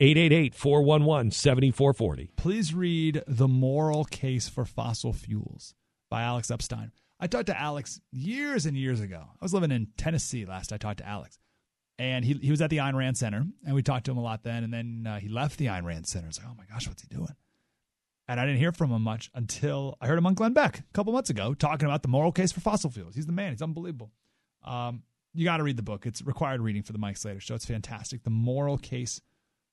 888 411 7440. Please read The Moral Case for Fossil Fuels by Alex Epstein. I talked to Alex years and years ago. I was living in Tennessee last I talked to Alex. And he, he was at the Ayn Rand Center, and we talked to him a lot then. And then uh, he left the Ayn Rand Center. It's like, oh my gosh, what's he doing? And I didn't hear from him much until I heard him on Glenn Beck a couple months ago talking about the moral case for fossil fuels. He's the man. He's unbelievable. Um, you got to read the book. It's required reading for the Mike Slater Show. It's fantastic. The moral case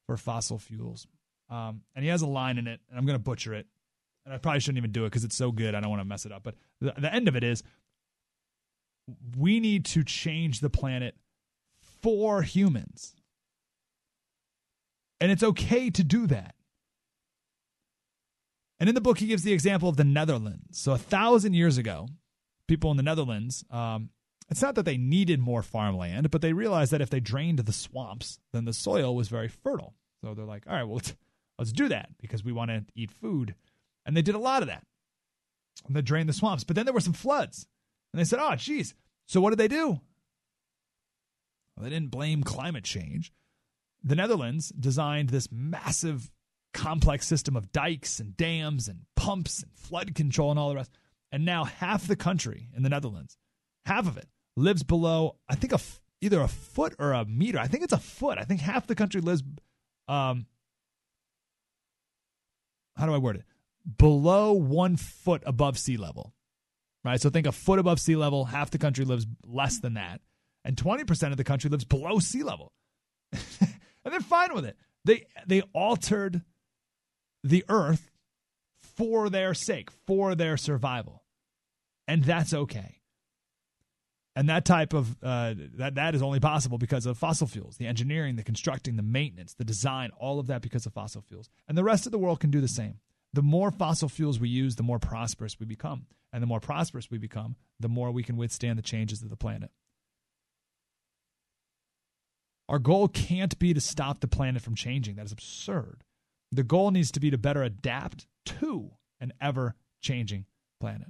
for fossil fuels. Um, and he has a line in it, and I'm going to butcher it. And I probably shouldn't even do it because it's so good. I don't want to mess it up. But the, the end of it is we need to change the planet for humans. And it's okay to do that. And in the book, he gives the example of the Netherlands. So, a thousand years ago, people in the Netherlands, um, it's not that they needed more farmland, but they realized that if they drained the swamps, then the soil was very fertile. So they're like, all right, well, let's, let's do that because we want to eat food. And they did a lot of that. And they drained the swamps. But then there were some floods. And they said, oh, geez. So what did they do? Well, they didn't blame climate change. The Netherlands designed this massive, complex system of dikes and dams and pumps and flood control and all the rest. And now half the country in the Netherlands, half of it, lives below, I think, a, either a foot or a meter. I think it's a foot. I think half the country lives, um, how do I word it? Below one foot above sea level, right? So think a foot above sea level, half the country lives less than that. And 20% of the country lives below sea level. and they're fine with it. They, they altered the earth for their sake, for their survival. And that's okay and that type of uh, that that is only possible because of fossil fuels the engineering the constructing the maintenance the design all of that because of fossil fuels. And the rest of the world can do the same. The more fossil fuels we use the more prosperous we become. And the more prosperous we become the more we can withstand the changes of the planet. Our goal can't be to stop the planet from changing. That is absurd. The goal needs to be to better adapt to an ever changing planet